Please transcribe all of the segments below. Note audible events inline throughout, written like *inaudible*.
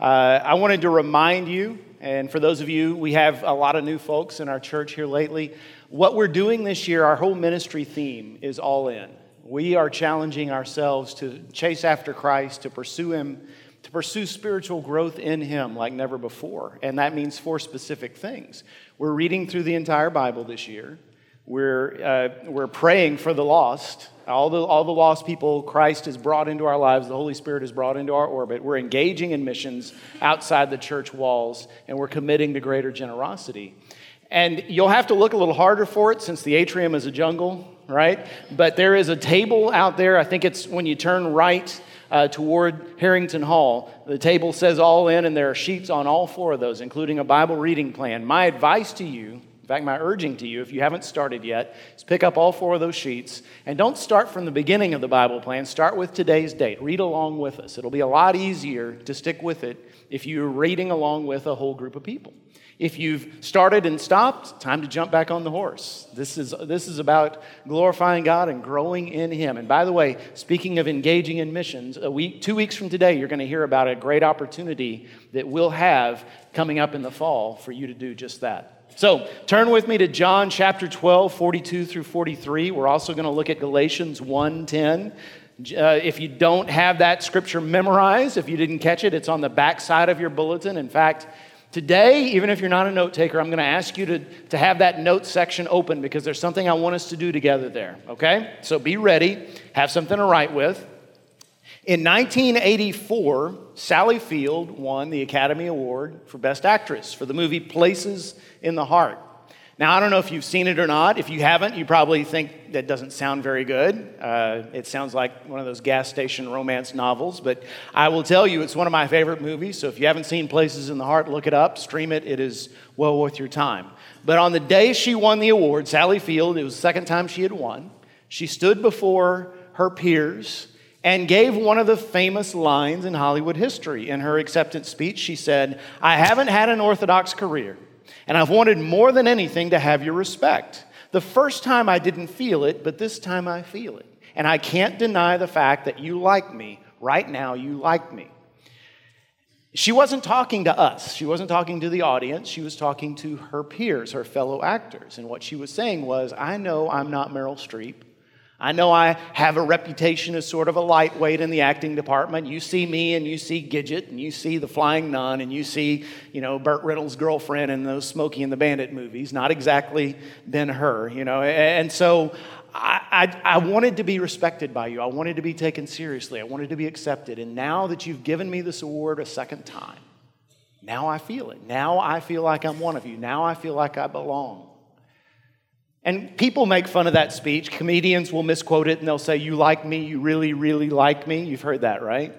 Uh, I wanted to remind you, and for those of you, we have a lot of new folks in our church here lately. What we're doing this year, our whole ministry theme is all in. We are challenging ourselves to chase after Christ, to pursue Him, to pursue spiritual growth in Him like never before. And that means four specific things. We're reading through the entire Bible this year. We're, uh, we're praying for the lost. All the, all the lost people Christ has brought into our lives, the Holy Spirit has brought into our orbit. We're engaging in missions outside the church walls, and we're committing to greater generosity. And you'll have to look a little harder for it since the atrium is a jungle, right? But there is a table out there. I think it's when you turn right uh, toward Harrington Hall. The table says all in, and there are sheets on all four of those, including a Bible reading plan. My advice to you fact, my urging to you, if you haven't started yet, is pick up all four of those sheets and don't start from the beginning of the Bible plan. Start with today's date. Read along with us. It'll be a lot easier to stick with it if you're reading along with a whole group of people. If you've started and stopped, time to jump back on the horse. This is, this is about glorifying God and growing in Him. And by the way, speaking of engaging in missions, a week, two weeks from today, you're going to hear about a great opportunity that we'll have coming up in the fall for you to do just that. So turn with me to John chapter 12, 42 through 43. We're also going to look at Galatians 1 10. Uh, if you don't have that scripture memorized, if you didn't catch it, it's on the back side of your bulletin. In fact, today, even if you're not a note taker, I'm going to ask you to, to have that note section open because there's something I want us to do together there, okay? So be ready, have something to write with. In 1984, Sally Field won the Academy Award for Best Actress for the movie Places in the Heart. Now, I don't know if you've seen it or not. If you haven't, you probably think that doesn't sound very good. Uh, it sounds like one of those gas station romance novels, but I will tell you it's one of my favorite movies. So if you haven't seen Places in the Heart, look it up, stream it. It is well worth your time. But on the day she won the award, Sally Field, it was the second time she had won, she stood before her peers and gave one of the famous lines in Hollywood history. In her acceptance speech, she said, I haven't had an Orthodox career, and I've wanted more than anything to have your respect. The first time I didn't feel it, but this time I feel it. And I can't deny the fact that you like me. Right now, you like me. She wasn't talking to us. She wasn't talking to the audience. She was talking to her peers, her fellow actors. And what she was saying was, I know I'm not Meryl Streep. I know I have a reputation as sort of a lightweight in the acting department. You see me and you see Gidget and you see The Flying Nun and you see, you know, Burt Reynolds' girlfriend in those Smokey and the Bandit movies. Not exactly Ben-Hur, you know. And so I, I, I, wanted to be respected by you. I wanted to be taken seriously. I wanted to be accepted. And now that you've given me this award a second time, now I feel it. Now I feel like I'm one of you. Now I feel like I belong. And people make fun of that speech. Comedians will misquote it and they'll say, You like me, you really, really like me. You've heard that, right?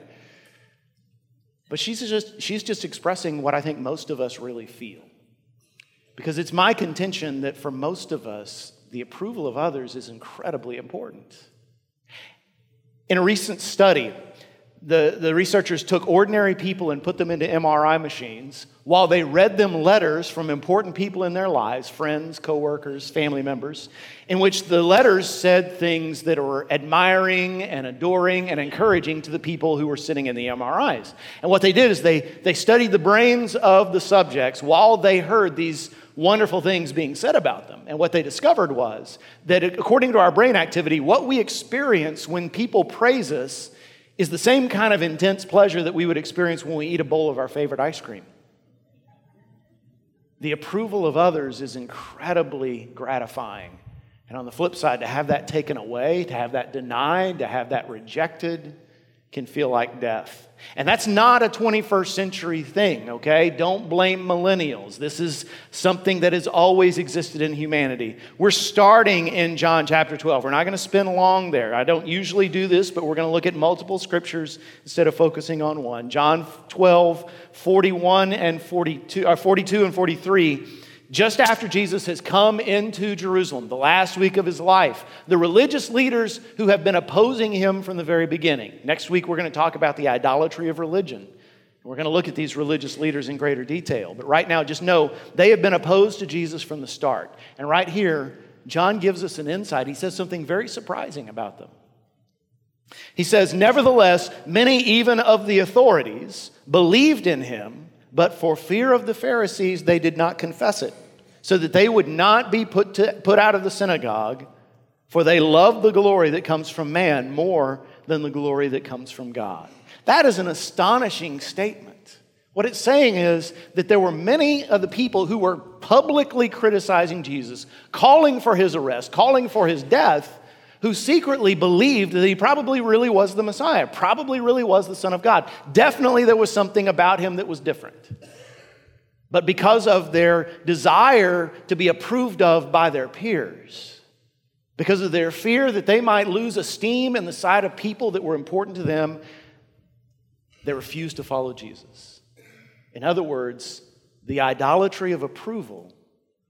But she's just, she's just expressing what I think most of us really feel. Because it's my contention that for most of us, the approval of others is incredibly important. In a recent study, the, the researchers took ordinary people and put them into MRI machines while they read them letters from important people in their lives friends, coworkers, family members in which the letters said things that were admiring and adoring and encouraging to the people who were sitting in the MRIs. And what they did is they, they studied the brains of the subjects while they heard these wonderful things being said about them. And what they discovered was that according to our brain activity, what we experience when people praise us is the same kind of intense pleasure that we would experience when we eat a bowl of our favorite ice cream. The approval of others is incredibly gratifying. And on the flip side, to have that taken away, to have that denied, to have that rejected, can feel like death. And that's not a 21st century thing, okay? Don't blame millennials. This is something that has always existed in humanity. We're starting in John chapter 12. We're not going to spend long there. I don't usually do this, but we're going to look at multiple scriptures instead of focusing on one. John 12, 41 and 42, or uh, 42 and 43 just after Jesus has come into Jerusalem, the last week of his life, the religious leaders who have been opposing him from the very beginning. Next week, we're going to talk about the idolatry of religion. We're going to look at these religious leaders in greater detail. But right now, just know they have been opposed to Jesus from the start. And right here, John gives us an insight. He says something very surprising about them. He says, Nevertheless, many even of the authorities believed in him, but for fear of the Pharisees, they did not confess it, so that they would not be put, to, put out of the synagogue, for they loved the glory that comes from man more than the glory that comes from God. That is an astonishing statement. What it's saying is that there were many of the people who were publicly criticizing Jesus, calling for his arrest, calling for his death, who secretly believed that he probably really was the Messiah, probably really was the Son of God. Definitely there was something about him that was different. But because of their desire to be approved of by their peers, because of their fear that they might lose esteem in the sight of people that were important to them, they refused to follow Jesus. In other words, the idolatry of approval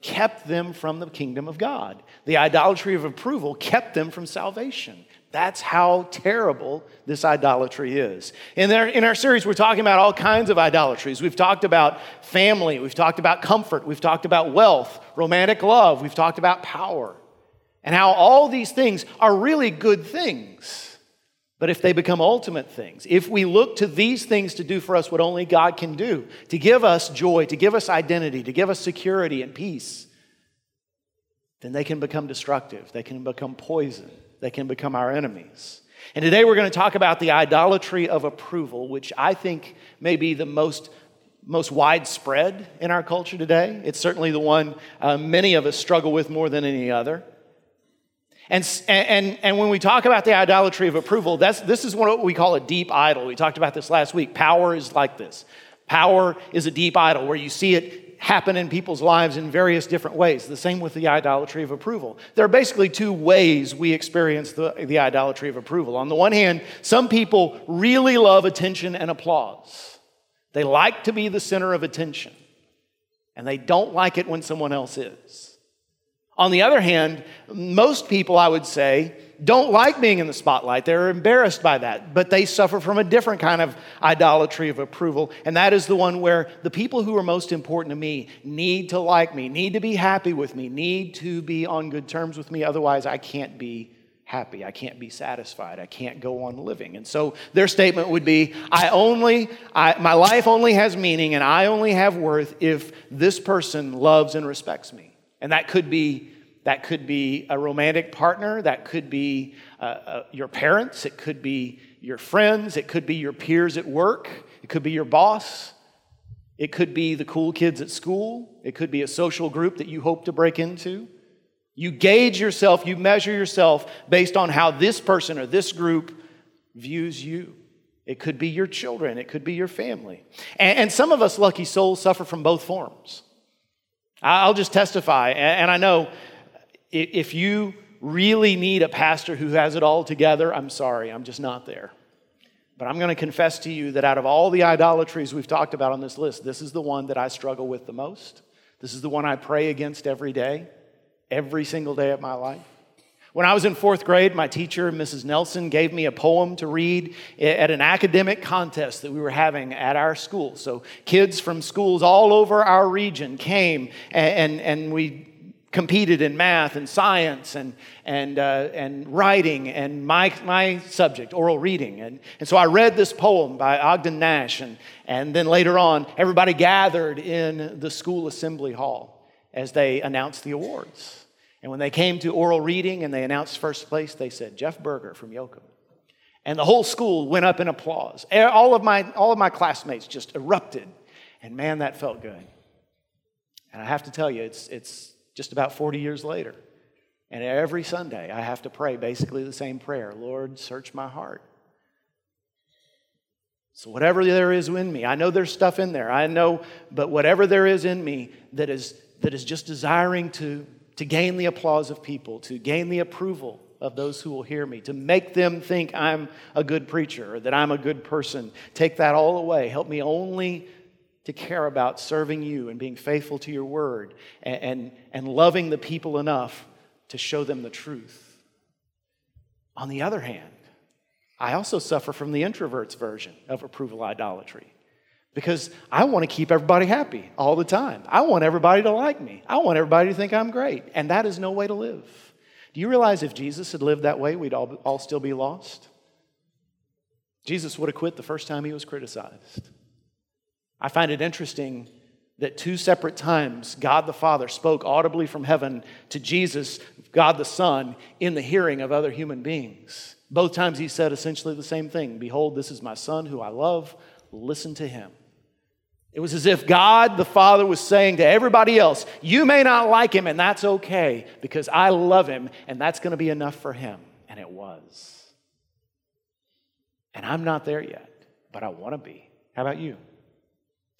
kept them from the kingdom of God. The idolatry of approval kept them from salvation. That's how terrible this idolatry is. In our, in our series, we're talking about all kinds of idolatries. We've talked about family, we've talked about comfort, we've talked about wealth, romantic love, we've talked about power, and how all these things are really good things. But if they become ultimate things, if we look to these things to do for us what only God can do, to give us joy, to give us identity, to give us security and peace, then they can become destructive. They can become poison. They can become our enemies. And today we're going to talk about the idolatry of approval, which I think may be the most, most widespread in our culture today. It's certainly the one uh, many of us struggle with more than any other. And, and, and when we talk about the idolatry of approval, that's, this is what we call a deep idol. We talked about this last week. Power is like this power is a deep idol where you see it happen in people's lives in various different ways. The same with the idolatry of approval. There are basically two ways we experience the, the idolatry of approval. On the one hand, some people really love attention and applause, they like to be the center of attention, and they don't like it when someone else is. On the other hand, most people, I would say, don't like being in the spotlight. They're embarrassed by that, but they suffer from a different kind of idolatry of approval. And that is the one where the people who are most important to me need to like me, need to be happy with me, need to be on good terms with me. Otherwise, I can't be happy. I can't be satisfied. I can't go on living. And so their statement would be I only, I, my life only has meaning and I only have worth if this person loves and respects me. And that could be that could be a romantic partner, that could be uh, uh, your parents, it could be your friends, it could be your peers at work, it could be your boss, it could be the cool kids at school, it could be a social group that you hope to break into. You gauge yourself, you measure yourself based on how this person or this group views you. It could be your children, it could be your family. And, and some of us lucky souls suffer from both forms. I'll just testify, and I know if you really need a pastor who has it all together, I'm sorry, I'm just not there. But I'm going to confess to you that out of all the idolatries we've talked about on this list, this is the one that I struggle with the most. This is the one I pray against every day, every single day of my life. When I was in fourth grade, my teacher, Mrs. Nelson, gave me a poem to read at an academic contest that we were having at our school. So kids from schools all over our region came and, and, and we competed in math and science and, and, uh, and writing and my, my subject, oral reading. And, and so I read this poem by Ogden Nash, and, and then later on, everybody gathered in the school assembly hall as they announced the awards. And when they came to oral reading and they announced first place, they said, Jeff Berger from Yoakum. And the whole school went up in applause. All of my, all of my classmates just erupted. And man, that felt good. And I have to tell you, it's, it's just about 40 years later. And every Sunday, I have to pray basically the same prayer Lord, search my heart. So, whatever there is in me, I know there's stuff in there, I know, but whatever there is in me that is, that is just desiring to to gain the applause of people, to gain the approval of those who will hear me, to make them think I'm a good preacher or that I'm a good person. Take that all away. Help me only to care about serving you and being faithful to your word and, and, and loving the people enough to show them the truth. On the other hand, I also suffer from the introvert's version of approval idolatry because I want to keep everybody happy all the time. I want everybody to like me. I want everybody to think I'm great. And that is no way to live. Do you realize if Jesus had lived that way, we'd all, all still be lost? Jesus would have quit the first time he was criticized. I find it interesting that two separate times God the Father spoke audibly from heaven to Jesus, God the Son, in the hearing of other human beings. Both times he said essentially the same thing Behold, this is my Son who I love, listen to him. It was as if God the Father was saying to everybody else, You may not like him, and that's okay because I love him, and that's going to be enough for him. And it was. And I'm not there yet, but I want to be. How about you?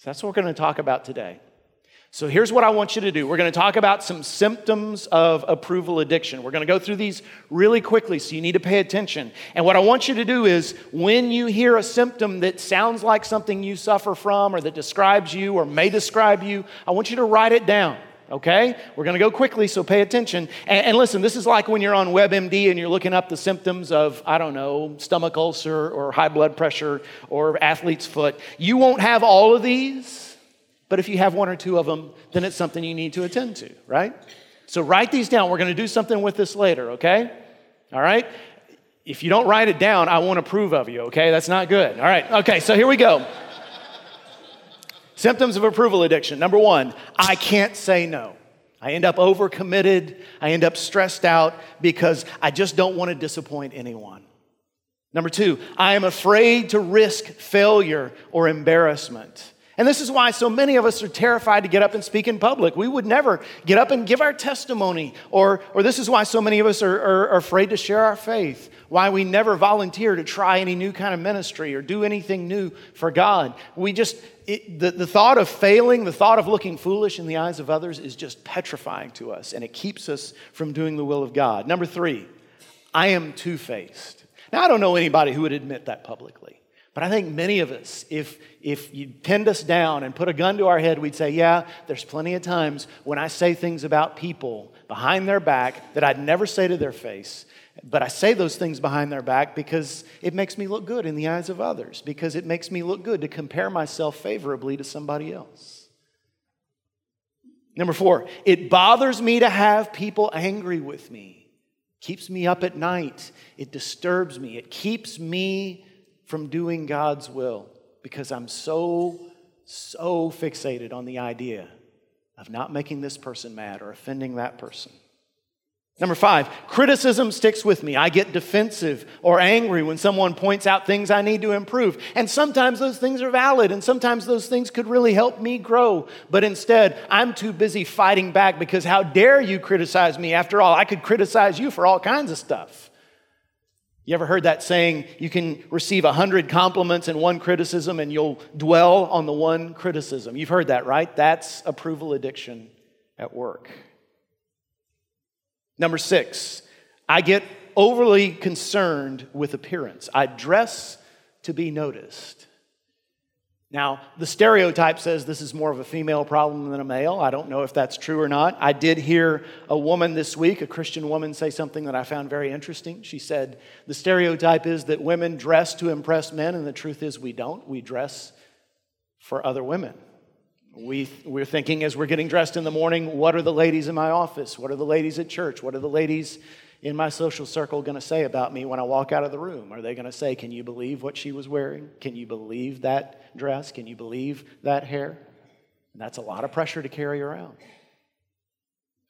So that's what we're going to talk about today. So here's what I want you to do. We're going to talk about some symptoms of approval addiction. We're going to go through these really quickly, so you need to pay attention. And what I want you to do is when you hear a symptom that sounds like something you suffer from or that describes you or may describe you, I want you to write it down okay? We're gonna go quickly, so pay attention. And, and, listen, this is like when you're on WebMD and you're looking up the symptoms of, I don't know, stomach ulcer or high blood pressure or athlete's foot. You won't have all of these, but if you have one or two of them, then it's something you need to attend to, right? So write these down. We're gonna do something with this later, okay? All right? If you don't write it down, I won't approve of you, okay? That's not good. All right, okay, so here we go. Symptoms of approval addiction. Number one, I can't say no. I end up overcommitted. I end up stressed out because I just don't want to disappoint anyone. Number two, I am afraid to risk failure or embarrassment. And this is why so many of us are terrified to get up and speak in public. We would never get up and give our testimony. Or, or this is why so many of us are, are, are afraid to share our faith why we never volunteer to try any new kind of ministry or do anything new for God. We just, it, the, the thought of failing, the thought of looking foolish in the eyes of others is just petrifying to us, and it keeps us from doing the will of God. Number three, I am two faced. Now, I don't know anybody who would admit that publicly. But I think many of us, if, if you pinned us down and put a gun to our head, we'd say, Yeah, there's plenty of times when I say things about people behind their back that I'd never say to their face. But I say those things behind their back because it makes me look good in the eyes of others, because it makes me look good to compare myself favorably to somebody else. Number four, it bothers me to have people angry with me. Keeps me up at night. It disturbs me. It keeps me from doing God's will because I'm so, so fixated on the idea of not making this person mad or offending that person. Number five, criticism sticks with me. I get defensive or angry when someone points out things I need to improve. And sometimes those things are valid, and sometimes those things could really help me grow. But instead, I'm too busy fighting back because how dare you criticize me? After all, I could criticize you for all kinds of stuff. You ever heard that saying, you can receive a hundred compliments and one criticism, and you'll dwell on the one criticism? You've heard that, right? That's approval addiction at work. Number six, I get overly concerned with appearance. I dress to be noticed. Now, the stereotype says this is more of a female problem than a male. I don't know if that's true or not. I did hear a woman this week, a Christian woman, say something that I found very interesting. She said, The stereotype is that women dress to impress men, and the truth is we don't. We dress for other women. We, we're thinking as we're getting dressed in the morning, what are the ladies in my office? What are the ladies at church? What are the ladies in my social circle going to say about me when I walk out of the room? Are they going to say, Can you believe what she was wearing? Can you believe that dress? Can you believe that hair? And that's a lot of pressure to carry around.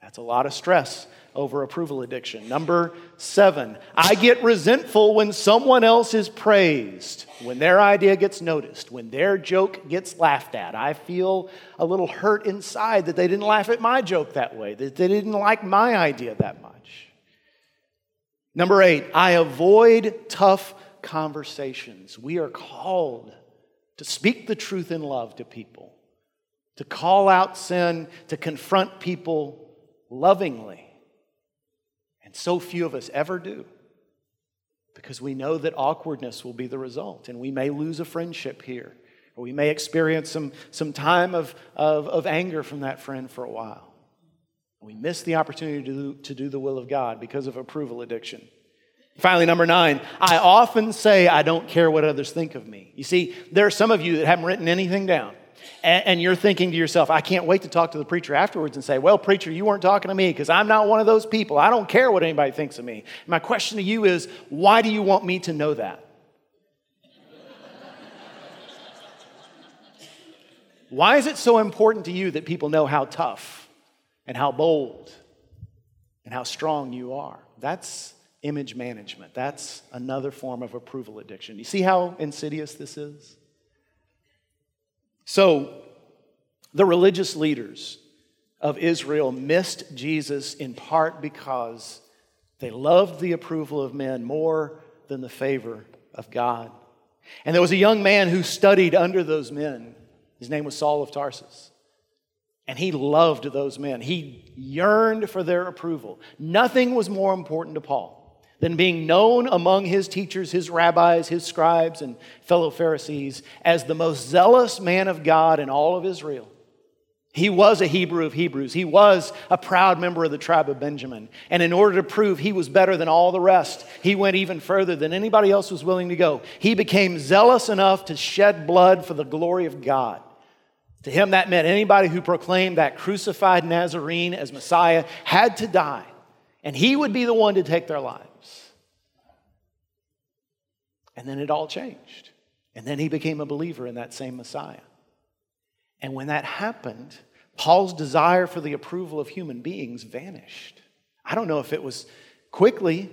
That's a lot of stress over approval addiction. Number seven, I get resentful when someone else is praised, when their idea gets noticed, when their joke gets laughed at. I feel a little hurt inside that they didn't laugh at my joke that way, that they didn't like my idea that much. Number eight, I avoid tough conversations. We are called to speak the truth in love to people, to call out sin, to confront people lovingly. And so few of us ever do because we know that awkwardness will be the result, and we may lose a friendship here, or we may experience some, some time of, of, of anger from that friend for a while. We miss the opportunity to to do the will of God because of approval addiction. Finally, number nine, I often say I don't care what others think of me. You see, there are some of you that haven't written anything down. And, and you're thinking to yourself, I can't wait to talk to the preacher afterwards and say, Well, preacher, you weren't talking to me because I'm not one of those people. I don't care what anybody thinks of me. My question to you is, why do you want me to know that? Why is it so important to you that people know how tough and how bold and how strong you are? That's image management. That's another form of approval addiction. You see how insidious this is? So, the religious leaders of Israel missed Jesus in part because they loved the approval of men more than the favor of God. And there was a young man who studied under those men. His name was Saul of Tarsus. And he loved those men. He yearned for their approval. Nothing was more important to Paul than being known among his teachers, his rabbis, his scribes, and fellow Pharisees as the most zealous man of God in all of Israel. He was a Hebrew of Hebrews. He was a proud member of the tribe of Benjamin. And in order to prove he was better than all the rest, he went even further than anybody else was willing to go. He became zealous enough to shed blood for the glory of God. To him, that meant anybody who proclaimed that crucified Nazarene as Messiah had to die, and he would be the one to take their lives. And then it all changed. And then he became a believer in that same Messiah. And when that happened, Paul's desire for the approval of human beings vanished. I don't know if it was quickly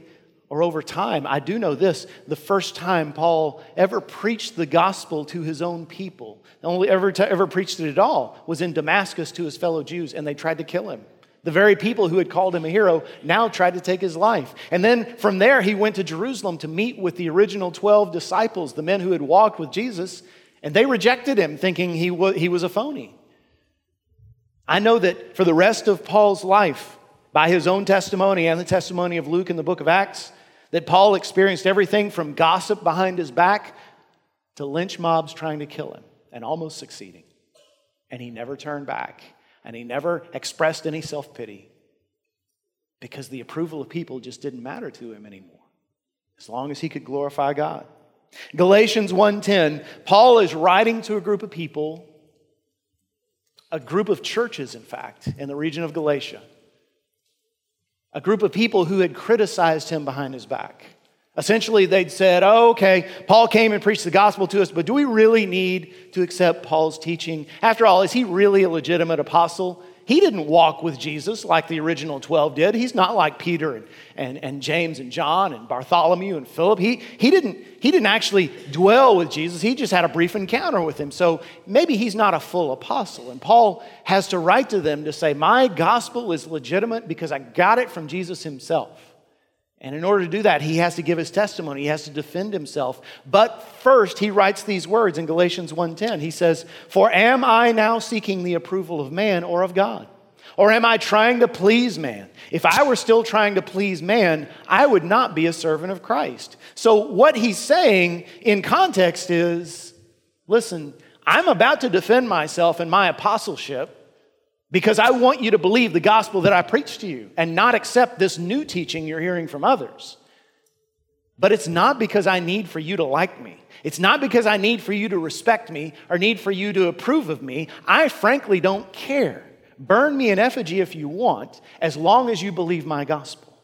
or over time. I do know this the first time Paul ever preached the gospel to his own people, only ever, ever preached it at all, was in Damascus to his fellow Jews, and they tried to kill him. The very people who had called him a hero now tried to take his life. And then from there, he went to Jerusalem to meet with the original 12 disciples, the men who had walked with Jesus, and they rejected him, thinking he was, a phony. I know that for the rest of Paul's life, by his own testimony and the testimony of Luke in the book of Acts, that Paul experienced everything from gossip behind his back to lynch mobs trying to kill him and almost succeeding. And he never turned back and he never expressed any self pity because the approval of people just didn't matter to him anymore as long as he could glorify God. Galatians 1:10, Paul is writing to a group of people, a group of churches in fact, in the region of Galatia. A group of people who had criticized him behind his back. Essentially, they'd said, oh, okay, Paul came and preached the gospel to us, but do we really need to accept Paul's teaching? After all, is he really a legitimate apostle? He didn't walk with Jesus like the original 12 did. He's not like Peter and, and, and James and John and Bartholomew and Philip. He, he, didn't, he didn't actually dwell with Jesus, he just had a brief encounter with him. So maybe he's not a full apostle. And Paul has to write to them to say, My gospel is legitimate because I got it from Jesus himself. And in order to do that, he has to give his testimony. He has to defend himself. But first, he writes these words in Galatians 1:10. He says, "For am I now seeking the approval of man or of God? Or am I trying to please man? If I were still trying to please man, I would not be a servant of Christ." So what he's saying in context is, listen, I'm about to defend myself in my apostleship because I want you to believe the gospel that I preach to you and not accept this new teaching you're hearing from others. But it's not because I need for you to like me. It's not because I need for you to respect me or need for you to approve of me. I frankly don't care. Burn me in effigy if you want, as long as you believe my gospel.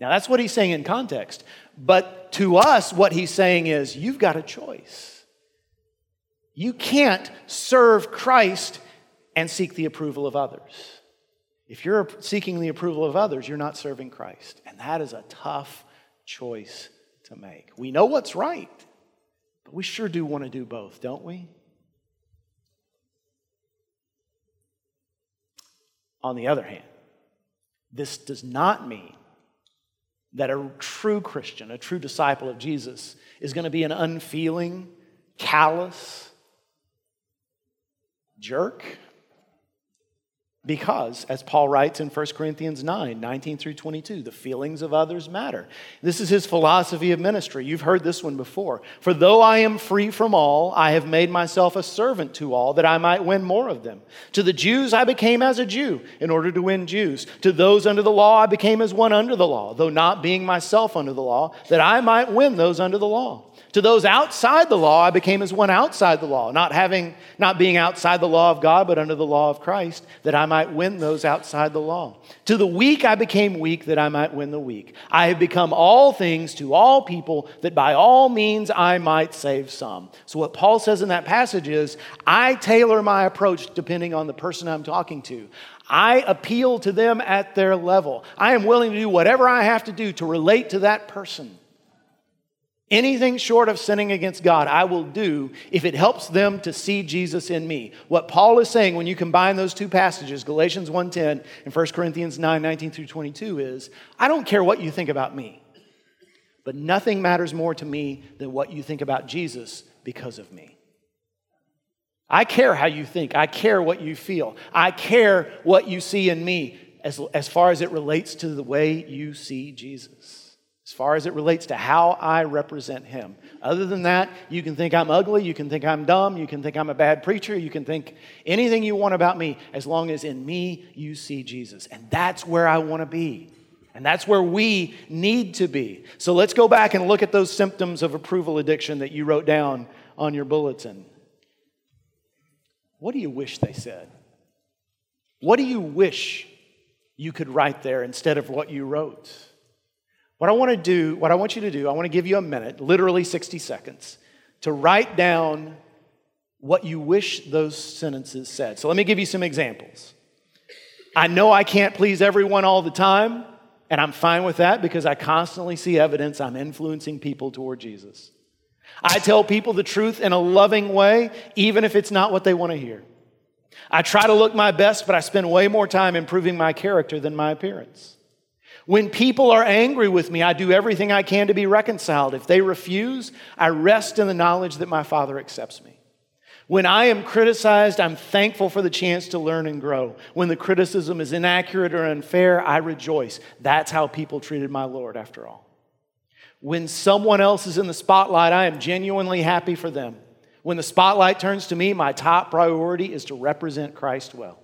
Now, that's what he's saying in context. But to us, what he's saying is you've got a choice. You can't serve Christ and seek the approval of others. If you're seeking the approval of others, you're not serving Christ. And that is a tough choice to make. We know what's right, but we sure do want to do both, don't we? On the other hand, this does not mean that a true Christian, a true disciple of Jesus, is going to be an unfeeling, callous jerk because, as Paul writes in 1 Corinthians 9 19 through 22, the feelings of others matter. This is his philosophy of ministry. You've heard this one before. For though I am free from all, I have made myself a servant to all that I might win more of them. To the Jews, I became as a Jew in order to win Jews. To those under the law, I became as one under the law, though not being myself under the law, that I might win those under the law. To those outside the law, I became as one outside the law, not having, not being outside the law of God, but under the law of Christ, that I might win those outside the law. To the weak, I became weak, that I might win the weak. I have become all things to all people, that by all means I might save some. So, what Paul says in that passage is, I tailor my approach depending on the person I'm talking to. I appeal to them at their level. I am willing to do whatever I have to do to relate to that person. Anything short of sinning against God, I will do if it helps them to see Jesus in me. What Paul is saying when you combine those two passages, Galatians 1:10 and 1 Corinthians 9, 19 through 22, is I don't care what you think about me, but nothing matters more to me than what you think about Jesus because of me. I care how you think. I care what you feel. I care what you see in me as, as far as it relates to the way you see Jesus as far as it relates to how I represent Him. Other than that, you can think I'm ugly, you can think I'm dumb, you can think I'm a bad preacher, you can think anything you want about me, as long as in me you see Jesus. And that's where I want to be. And that's where we need to be. So let's go back and look at those symptoms of approval addiction that you wrote down on your bulletin. What do you wish they said? What do you wish you could write there instead of what you wrote? What I want to do, what I want you to do, I want to give you a minute, literally 60 seconds, to write down what you wish those sentences said. So let me give you some examples. I know I can't please everyone all the time, and I'm fine with that because I constantly see evidence I'm influencing people toward Jesus. I tell people the truth in a loving way, even if it's not what they want to hear. I try to look my best, but I spend way more time improving my character than my appearance. When people are angry with me, I do everything I can to be reconciled. If they refuse, I rest in the knowledge that my Father accepts me. When I am criticized, I'm thankful for the chance to learn and grow. When the criticism is inaccurate or unfair, I rejoice. That's how people treated my Lord, after all. When someone else is in the spotlight, I am genuinely happy for them. When the spotlight turns to me, my top priority is to represent Christ well.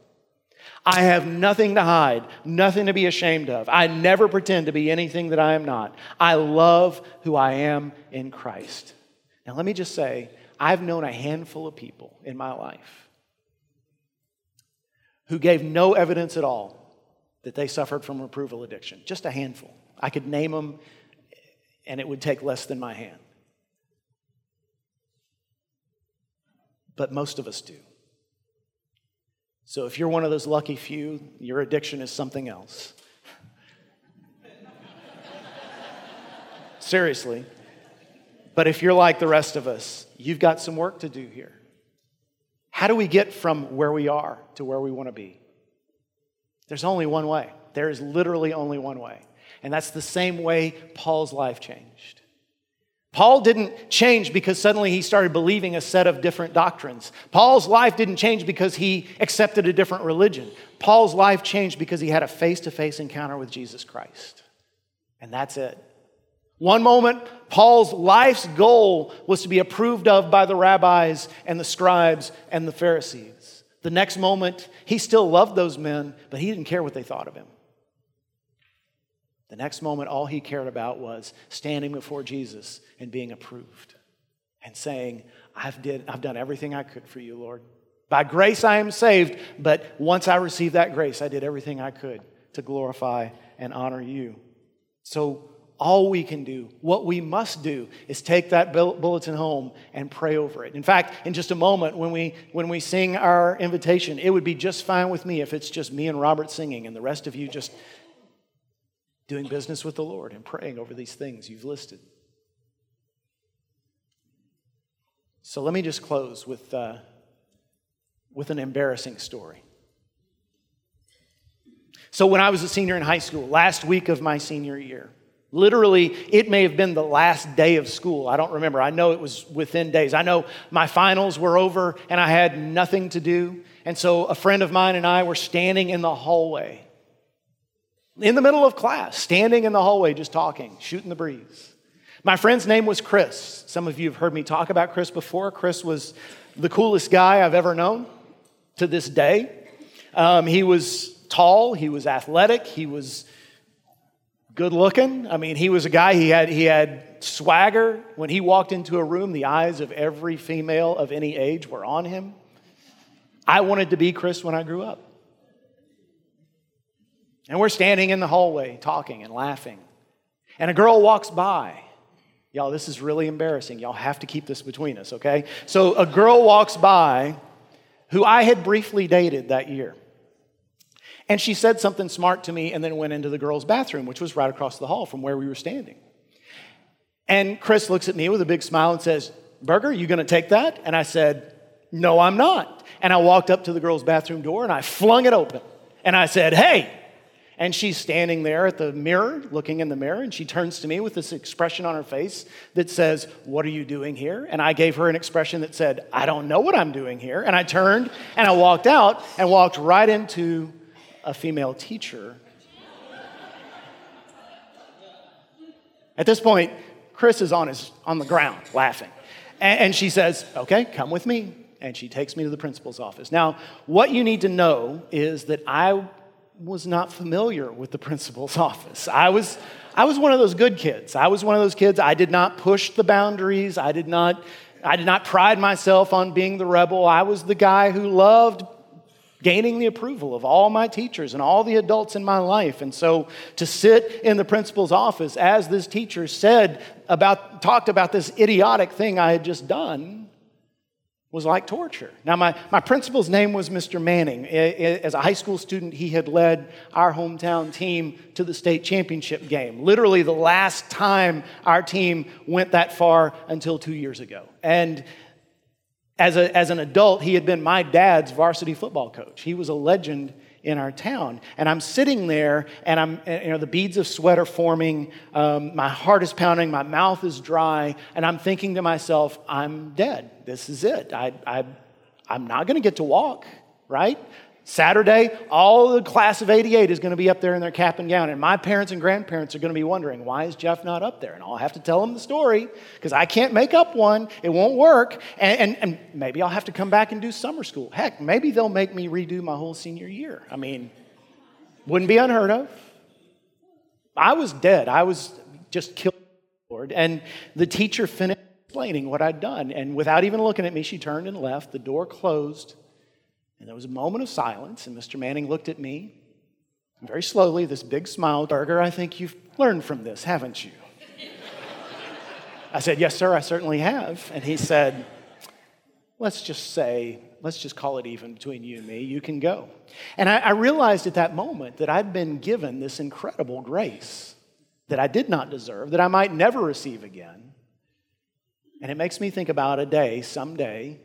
I have nothing to hide, nothing to be ashamed of. I never pretend to be anything that I am not. I love who I am in Christ. Now, let me just say, I've known a handful of people in my life who gave no evidence at all that they suffered from approval addiction. Just a handful. I could name them, and it would take less than my hand. But most of us do. So if you're one of those lucky few, your addiction is something else. Seriously. But if you're like the rest of us, you've got some work to do here. How do we get from where we are to where we want to be? There's only one way. There is literally only one way. And that's the same way Paul's life changed. Paul didn't change because suddenly he started believing a set of different doctrines. Paul's life didn't change because he accepted a different religion. Paul's life changed because he had a face to face encounter with Jesus Christ. And that's it. One moment, Paul's life's goal was to be approved of by the rabbis and the scribes and the Pharisees. The next moment, he still loved those men, but he didn't care what they thought of him. The next moment, all he cared about was standing before Jesus and being approved and saying, I've, did, I've done everything I could for you, Lord. By grace I am saved, but once I received that grace, I did everything I could to glorify and honor you. So, all we can do, what we must do, is take that bulletin home and pray over it. In fact, in just a moment, when we, when we sing our invitation, it would be just fine with me if it's just me and Robert singing and the rest of you just doing business with the Lord and praying over these things you've listed. So let me just close with, uh, with an embarrassing story. So, when I was a senior in high school, last week of my senior year, literally, it may have been the last day of school. I don't remember. I know it was within days. I know my finals were over and I had nothing to do. And so, a friend of mine and I were standing in the hallway in the middle of class, standing in the hallway, just talking, shooting the breeze. My friend's name was Chris. Some of you have heard me talk about Chris before. Chris was the coolest guy I've ever known to this day. Um, he was tall, he was athletic, he was good looking. I mean, he was a guy, he had, he had swagger. When he walked into a room, the eyes of every female of any age were on him. I wanted to be Chris when I grew up. And we're standing in the hallway talking and laughing. And a girl walks by. Y'all, this is really embarrassing. Y'all have to keep this between us, okay? So a girl walks by who I had briefly dated that year. And she said something smart to me and then went into the girls' bathroom, which was right across the hall from where we were standing. And Chris looks at me with a big smile and says, Berger, you gonna take that? And I said, No, I'm not. And I walked up to the girls' bathroom door and I flung it open. And I said, Hey, and she's standing there at the mirror, looking in the mirror, and she turns to me with this expression on her face that says, What are you doing here? And I gave her an expression that said, I don't know what I'm doing here. And I turned and I walked out and walked right into a female teacher. At this point, Chris is on, his, on the ground laughing. And, and she says, Okay, come with me. And she takes me to the principal's office. Now, what you need to know is that I was not familiar with the principal's *laughs* office. I was, I was one of those good kids. I was one of those kids. I did not push the boundaries. I did not, I did not pride myself on being the rebel. I was the guy who loved gaining the approval of all my teachers and all the adults in my life. And so to sit in the principal's office as this teacher said about, talked about this idiotic thing I had just done was like torture. Now, my, my principal's name was Mr. Manning. As a high school student, he had led our hometown team to the state championship game. Literally, the last time our team went that far until two years ago. And as, a, as an adult, he had been my dad's varsity football coach. He was a legend in our town. And I'm sitting there, and I'm, you know, the beads of sweat are forming, um, my heart is pounding, my mouth is dry, and I'm thinking to myself, I'm dead. This is it. I, I, I'm not going to get to walk, right? Saturday, all the class of 88 is going to be up there in their cap and gown. And my parents and grandparents are going to be wondering, why is Jeff not up there? And I'll have to tell them the story because I can't make up one. It won't work. And, and, and, maybe I'll have to come back and do summer school. Heck, maybe they'll make me redo my whole senior year. I mean, wouldn't be unheard of. I was dead. I was just killed, Lord. And the teacher finished explaining what I'd done. And without even looking at me, she turned and left. The door closed. And there was a moment of silence, and Mr. Manning looked at me. And very slowly, this big smile, Berger, I think you've learned from this, haven't you? I said, Yes, sir, I certainly have. And he said, Let's just say, let's just call it even between you and me. You can go. And I, I realized at that moment that I'd been given this incredible grace that I did not deserve, that I might never receive again. And it makes me think about a day, someday,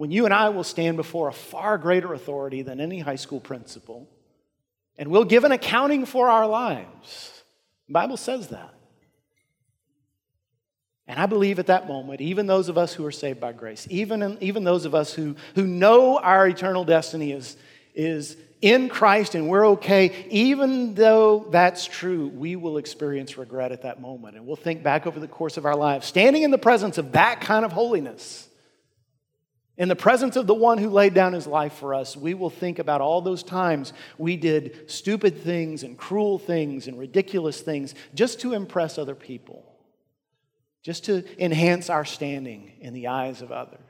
when you and I will stand before a far greater authority than any high school principal, and we'll give an accounting for our lives. The Bible says that. And I believe at that moment, even those of us who are saved by grace, even, even those of us who, who know our eternal destiny is, is in Christ and we're okay, even though that's true, we will experience regret at that moment. And we'll think back over the course of our lives, standing in the presence of that kind of holiness in the presence of the one who laid down his life for us, we will think about all those times we did stupid things and cruel things and ridiculous things just to impress other people, just to enhance our standing in the eyes of others.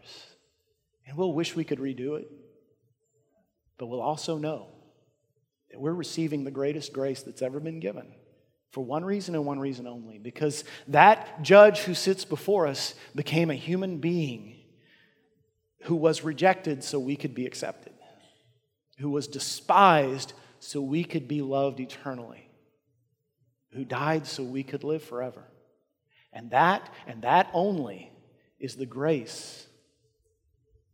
And we'll wish we could redo it, but we'll also know that we're receiving the greatest grace that's ever been given for one reason and one reason only because that judge who sits before us became a human being who was rejected so we could be accepted, who was despised so we could be loved eternally, who died so we could live forever. And that, and that only, is the grace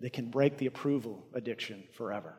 that can break the approval addiction forever.